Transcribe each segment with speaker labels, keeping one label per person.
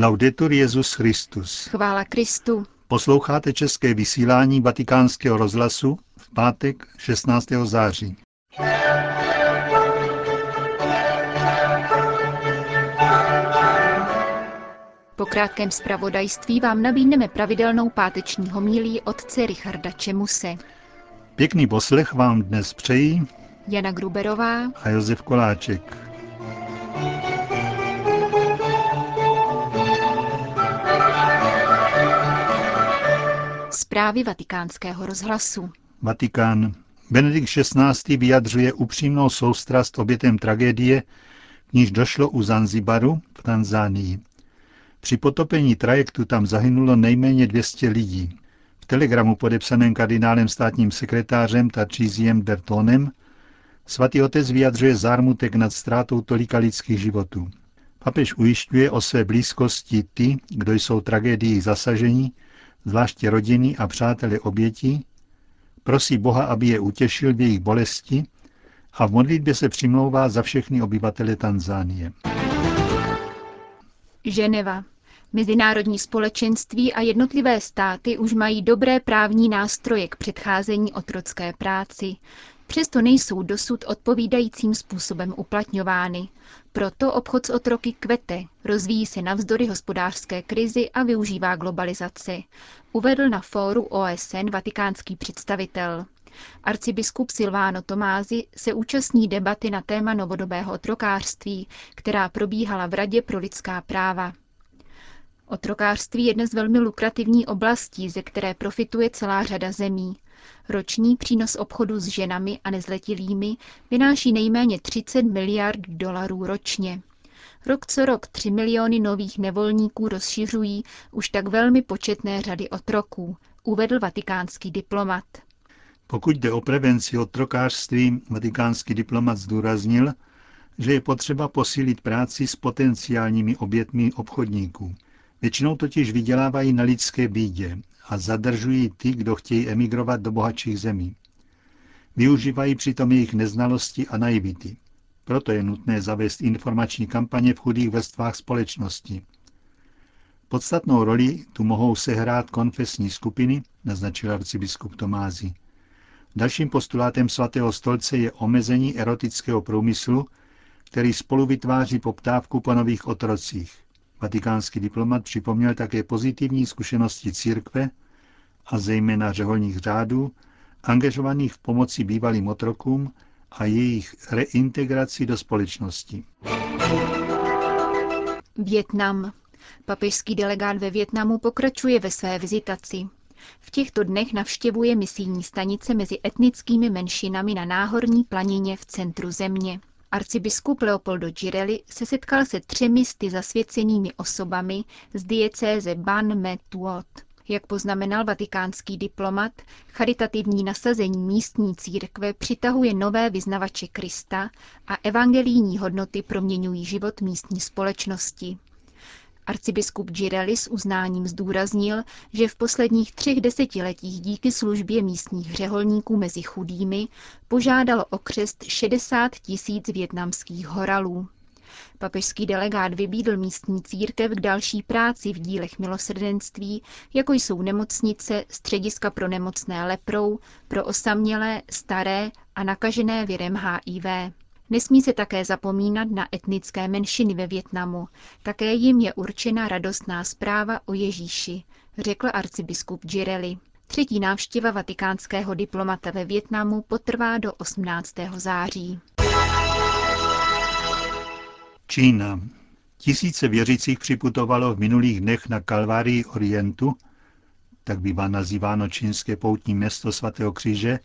Speaker 1: Laudetur Jezus Christus.
Speaker 2: Chvála Kristu.
Speaker 1: Posloucháte české vysílání Vatikánského rozhlasu v pátek 16. září.
Speaker 2: Po krátkém zpravodajství vám nabídneme pravidelnou páteční homílí otce Richarda Čemuse.
Speaker 1: Pěkný poslech vám dnes přejí
Speaker 2: Jana Gruberová
Speaker 1: a Josef Koláček.
Speaker 2: Zprávy vatikánského rozhlasu.
Speaker 1: Vatikán. Benedikt XVI. vyjadřuje upřímnou soustrast obětem tragédie, k níž došlo u Zanzibaru v Tanzánii. Při potopení trajektu tam zahynulo nejméně 200 lidí. V telegramu podepsaném kardinálem státním sekretářem Tarčíziem Bertonem svatý otec vyjadřuje zármutek nad ztrátou tolika lidských životů. Papež ujišťuje o své blízkosti ty, kdo jsou tragédií zasažení, zvláště rodiny a přáteli obětí, prosí Boha, aby je utěšil v jejich bolesti a v modlitbě se přimlouvá za všechny obyvatele Tanzánie.
Speaker 2: Ženeva. Mezinárodní společenství a jednotlivé státy už mají dobré právní nástroje k předcházení otrocké práci. Přesto nejsou dosud odpovídajícím způsobem uplatňovány. Proto obchod s otroky kvete, rozvíjí se navzdory hospodářské krizi a využívá globalizace, uvedl na fóru OSN vatikánský představitel. Arcibiskup Silvano Tomázi se účastní debaty na téma novodobého otrokářství, která probíhala v Radě pro lidská práva. Otrokářství je dnes velmi lukrativní oblastí, ze které profituje celá řada zemí. Roční přínos obchodu s ženami a nezletilými vynáší nejméně 30 miliard dolarů ročně. Rok co rok 3 miliony nových nevolníků rozšiřují už tak velmi početné řady otroků, uvedl vatikánský diplomat.
Speaker 1: Pokud jde o prevenci otrokářství, vatikánský diplomat zdůraznil, že je potřeba posílit práci s potenciálními obětmi obchodníků. Většinou totiž vydělávají na lidské bídě a zadržují ty, kdo chtějí emigrovat do bohatších zemí. Využívají přitom jejich neznalosti a naivity. Proto je nutné zavést informační kampaně v chudých vrstvách společnosti. Podstatnou roli tu mohou sehrát konfesní skupiny, naznačil arcibiskup Tomázy. Dalším postulátem svatého stolce je omezení erotického průmyslu, který spolu vytváří poptávku po nových otrocích. Vatikánský diplomat připomněl také pozitivní zkušenosti církve a zejména řeholních řádů, angažovaných v pomoci bývalým otrokům a jejich reintegraci do společnosti.
Speaker 2: Větnam. Papežský delegát ve Větnamu pokračuje ve své vizitaci. V těchto dnech navštěvuje misijní stanice mezi etnickými menšinami na náhorní planině v centru země. Arcibiskup Leopoldo Girelli se setkal se třemi sty zasvěcenými osobami z diecéze Ban Me Tuot. Jak poznamenal vatikánský diplomat, charitativní nasazení místní církve přitahuje nové vyznavače Krista a evangelijní hodnoty proměňují život místní společnosti. Arcibiskup Girelli s uznáním zdůraznil, že v posledních třech desetiletích díky službě místních řeholníků mezi chudými požádalo o křest 60 tisíc větnamských horalů. Papežský delegát vybídl místní církev k další práci v dílech milosrdenství, jako jsou nemocnice, střediska pro nemocné leprou, pro osamělé, staré a nakažené virem HIV. Nesmí se také zapomínat na etnické menšiny ve Větnamu. Také jim je určena radostná zpráva o Ježíši, řekl arcibiskup Girelli. Třetí návštěva vatikánského diplomata ve Větnamu potrvá do 18. září.
Speaker 1: Čína. Tisíce věřících připutovalo v minulých dnech na Kalvárii Orientu, tak bývá nazýváno čínské poutní město svatého kříže,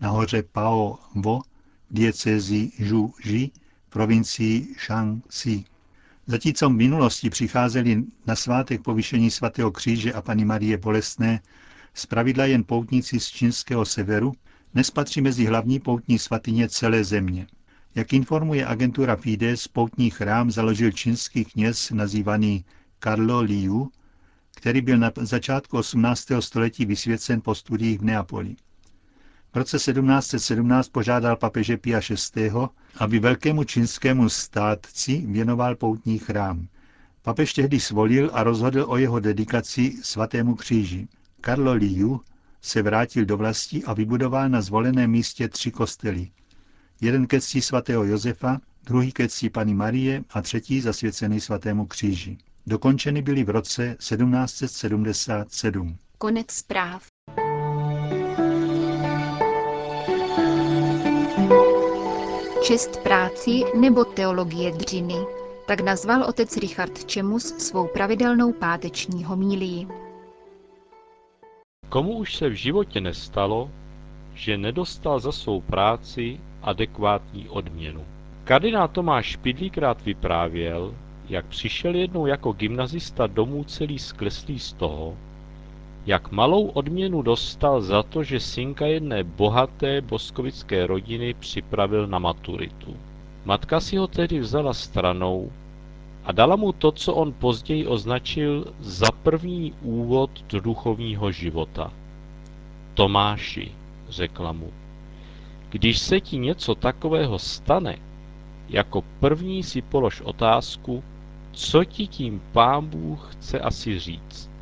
Speaker 1: na hoře Pao Vo, diecézi Zhu-Ji, provincii Shaanxi. Zatímco v minulosti přicházeli na svátek povyšení svatého kříže a paní Marie Bolestné zpravidla jen poutníci z čínského severu, nespatří mezi hlavní poutní svatyně celé země. Jak informuje agentura Fides, poutní chrám založil čínský kněz nazývaný Carlo Liu, který byl na začátku 18. století vysvěcen po studiích v Neapoli. V roce 1717 požádal papeže Pia VI., aby velkému čínskému státci věnoval poutní chrám. Papež tehdy svolil a rozhodl o jeho dedikaci svatému kříži. Karlo Liu se vrátil do vlasti a vybudoval na zvoleném místě tři kostely. Jeden ke cti svatého Josefa, druhý ke cti Pany Marie a třetí zasvěcený svatému kříži. Dokončeny byly v roce 1777.
Speaker 2: Konec zpráv. Čest práci nebo teologie dřiny. Tak nazval otec Richard Čemus svou pravidelnou páteční homílii.
Speaker 3: Komu už se v životě nestalo, že nedostal za svou práci adekvátní odměnu. Kardinál Tomáš Špidlík rád vyprávěl, jak přišel jednou jako gymnazista domů celý skleslý z toho, jak malou odměnu dostal za to, že synka jedné bohaté boskovické rodiny připravil na maturitu. Matka si ho tedy vzala stranou a dala mu to, co on později označil za první úvod do duchovního života. Tomáši, řekla mu, když se ti něco takového stane, jako první si polož otázku, co ti tím pán Bůh chce asi říct.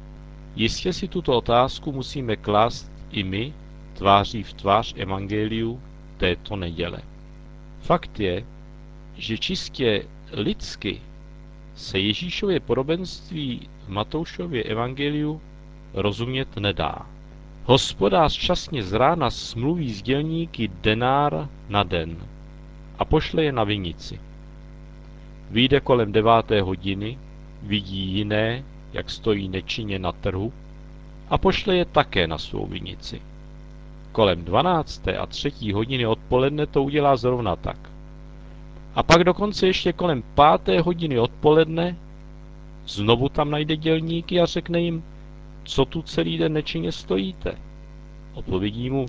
Speaker 3: Jistě si tuto otázku musíme klást i my, tváří v tvář evangeliu této neděle. Fakt je, že čistě lidsky se Ježíšově podobenství v Matoušově evangeliu rozumět nedá. Hospodář časně z rána smluví s dělníky denár na den a pošle je na vinici. Výjde kolem deváté hodiny, vidí jiné, jak stojí nečinně na trhu a pošle je také na svou vinici. Kolem dvanácté a třetí hodiny odpoledne to udělá zrovna tak. A pak dokonce ještě kolem páté hodiny odpoledne znovu tam najde dělníky a řekne jim, co tu celý den nečinně stojíte. Odpovědí mu,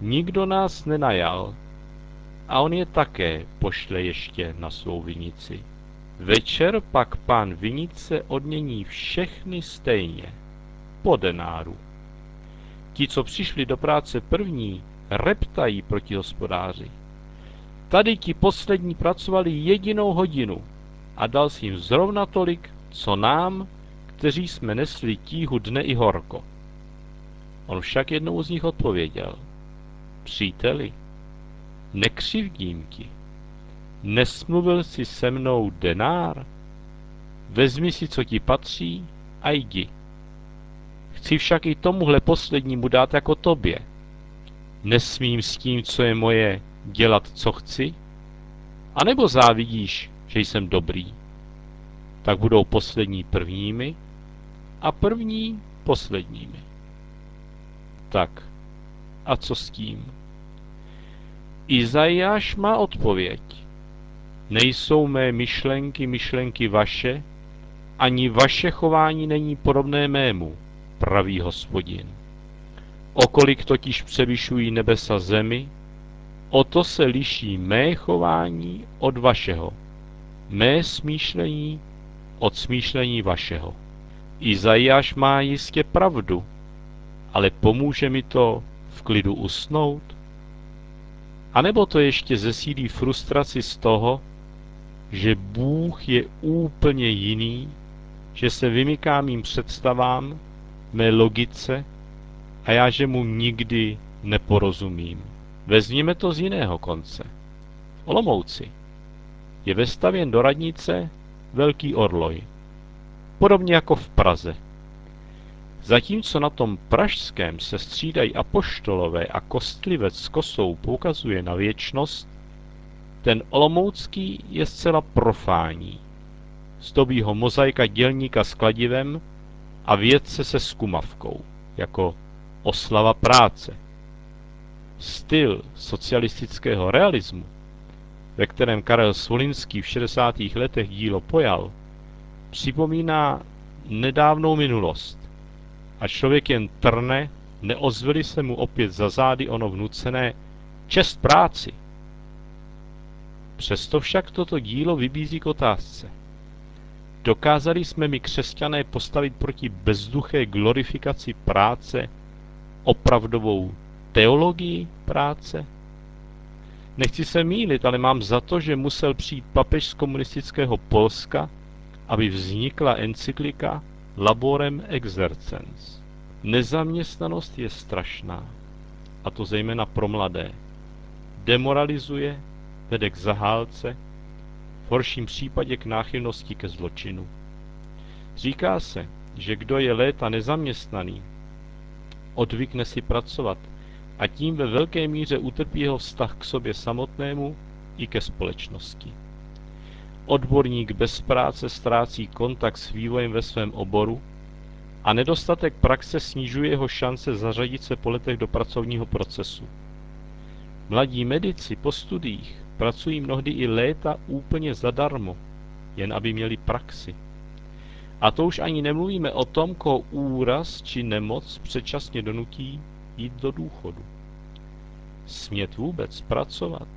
Speaker 3: nikdo nás nenajal a on je také pošle ještě na svou vinici. Večer pak pán vinice odmění všechny stejně, po denáru. Ti, co přišli do práce první, reptají proti hospodáři. Tady ti poslední pracovali jedinou hodinu a dal si jim zrovna tolik, co nám, kteří jsme nesli tíhu dne i horko. On však jednou z nich odpověděl. Příteli, nekřivdím ti. Nesmluvil si se mnou denár? Vezmi si, co ti patří a jdi. Chci však i tomuhle poslednímu dát jako tobě. Nesmím s tím, co je moje, dělat, co chci? A nebo závidíš, že jsem dobrý? Tak budou poslední prvními a první posledními. Tak, a co s tím? Izajáš má odpověď. Nejsou mé myšlenky myšlenky vaše, ani vaše chování není podobné mému, pravý hospodin. Okolik totiž převyšují nebesa zemi, o to se liší mé chování od vašeho, mé smýšlení od smýšlení vašeho. Izajáš má jistě pravdu, ale pomůže mi to v klidu usnout? A nebo to ještě zesílí frustraci z toho, že Bůh je úplně jiný, že se vymyká mým představám, mé logice a já, že mu nikdy neporozumím. Vezměme to z jiného konce. V Olomouci je vestavěn do radnice velký orloj. Podobně jako v Praze. Zatímco na tom pražském se střídají apoštolové a kostlivec s kosou poukazuje na věčnost, ten olomoucký je zcela profání. Zdobí ho mozaika dělníka s kladivem a vědce se skumavkou, jako oslava práce. Styl socialistického realismu, ve kterém Karel Svolinský v 60. letech dílo pojal, připomíná nedávnou minulost a člověk jen trne, neozveli se mu opět za zády ono vnucené čest práci. Přesto však toto dílo vybízí k otázce. Dokázali jsme my křesťané postavit proti bezduché glorifikaci práce opravdovou teologii práce? Nechci se mýlit, ale mám za to, že musel přijít papež z komunistického Polska aby vznikla encyklika Laborem Exercens. Nezaměstnanost je strašná, a to zejména pro mladé. Demoralizuje, vede k zahálce, v horším případě k náchylnosti ke zločinu. Říká se, že kdo je léta nezaměstnaný, odvykne si pracovat a tím ve velké míře utrpí jeho vztah k sobě samotnému i ke společnosti. Odborník bez práce ztrácí kontakt s vývojem ve svém oboru a nedostatek praxe snižuje jeho šance zařadit se po letech do pracovního procesu. Mladí medici po studiích pracují mnohdy i léta úplně zadarmo, jen aby měli praxi. A to už ani nemluvíme o tom, koho úraz či nemoc předčasně donutí jít do důchodu. Smět vůbec pracovat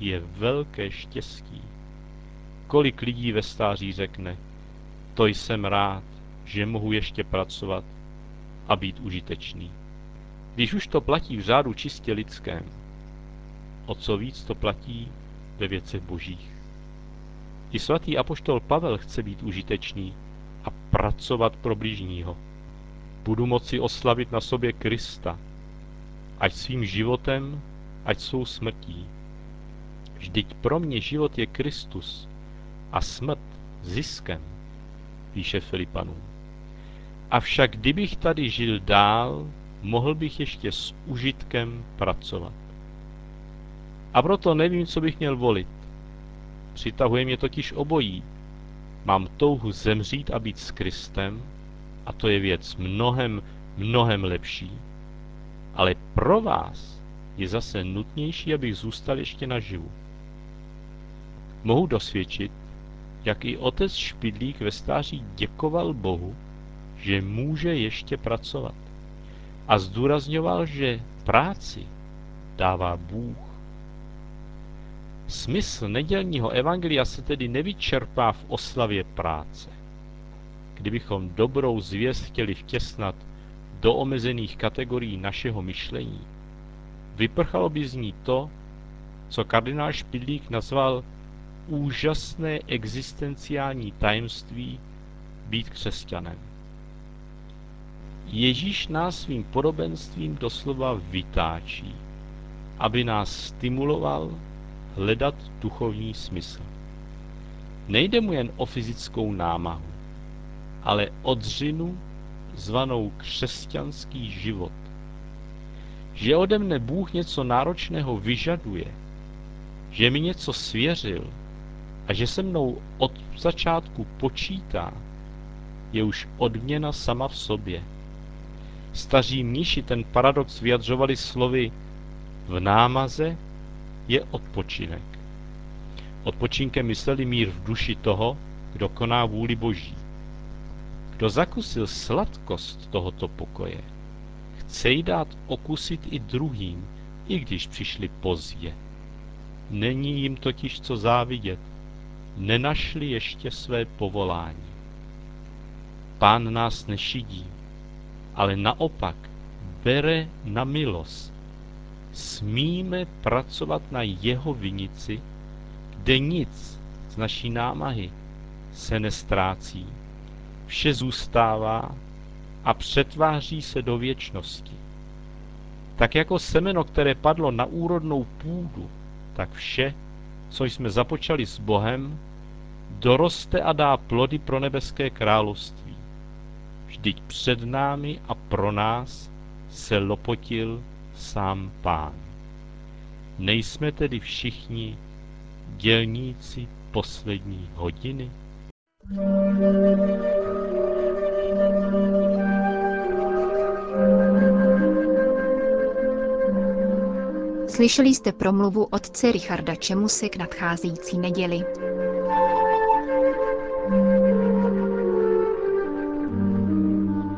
Speaker 3: je velké štěstí. Kolik lidí ve stáří řekne, to jsem rád, že mohu ještě pracovat a být užitečný. Když už to platí v řádu čistě lidském, o co víc to platí ve věcech božích. I svatý apoštol Pavel chce být užitečný a pracovat pro blížního. Budu moci oslavit na sobě Krista, ať svým životem, ať svou smrtí. Vždyť pro mě život je Kristus a smrt ziskem, píše Filipanům. Avšak kdybych tady žil dál, mohl bych ještě s užitkem pracovat. A proto nevím, co bych měl volit. Přitahuje mě totiž obojí. Mám touhu zemřít a být s Kristem, a to je věc mnohem, mnohem lepší. Ale pro vás je zase nutnější, abych zůstal ještě naživu. Mohu dosvědčit, jak i otec Špidlík ve stáří děkoval Bohu, že může ještě pracovat. A zdůrazňoval, že práci dává Bůh. Smysl nedělního evangelia se tedy nevyčerpá v oslavě práce. Kdybychom dobrou zvěst chtěli vtěsnat do omezených kategorií našeho myšlení, vyprchalo by z ní to, co kardinál Špidlík nazval úžasné existenciální tajemství být křesťanem. Ježíš nás svým podobenstvím doslova vytáčí, aby nás stimuloval hledat duchovní smysl. Nejde mu jen o fyzickou námahu, ale o dřinu zvanou křesťanský život. Že ode mne Bůh něco náročného vyžaduje, že mi něco svěřil a že se mnou od začátku počítá, je už odměna sama v sobě. Staří mniši ten paradox vyjadřovali slovy v námaze je odpočinek. Odpočinkem mysleli mír v duši toho, kdo koná vůli Boží. Kdo zakusil sladkost tohoto pokoje, chce ji dát okusit i druhým, i když přišli pozdě. Není jim totiž co závidět, nenašli ještě své povolání. Pán nás nešidí, ale naopak bere na milost. Smíme pracovat na jeho vinici, kde nic z naší námahy se nestrácí. Vše zůstává a přetváří se do věčnosti. Tak jako semeno, které padlo na úrodnou půdu, tak vše, co jsme započali s Bohem, doroste a dá plody pro nebeské království. Vždyť před námi a pro nás se lopotil sám pán. Nejsme tedy všichni dělníci poslední hodiny?
Speaker 2: Slyšeli jste promluvu otce Richarda Čemuse k nadcházející neděli.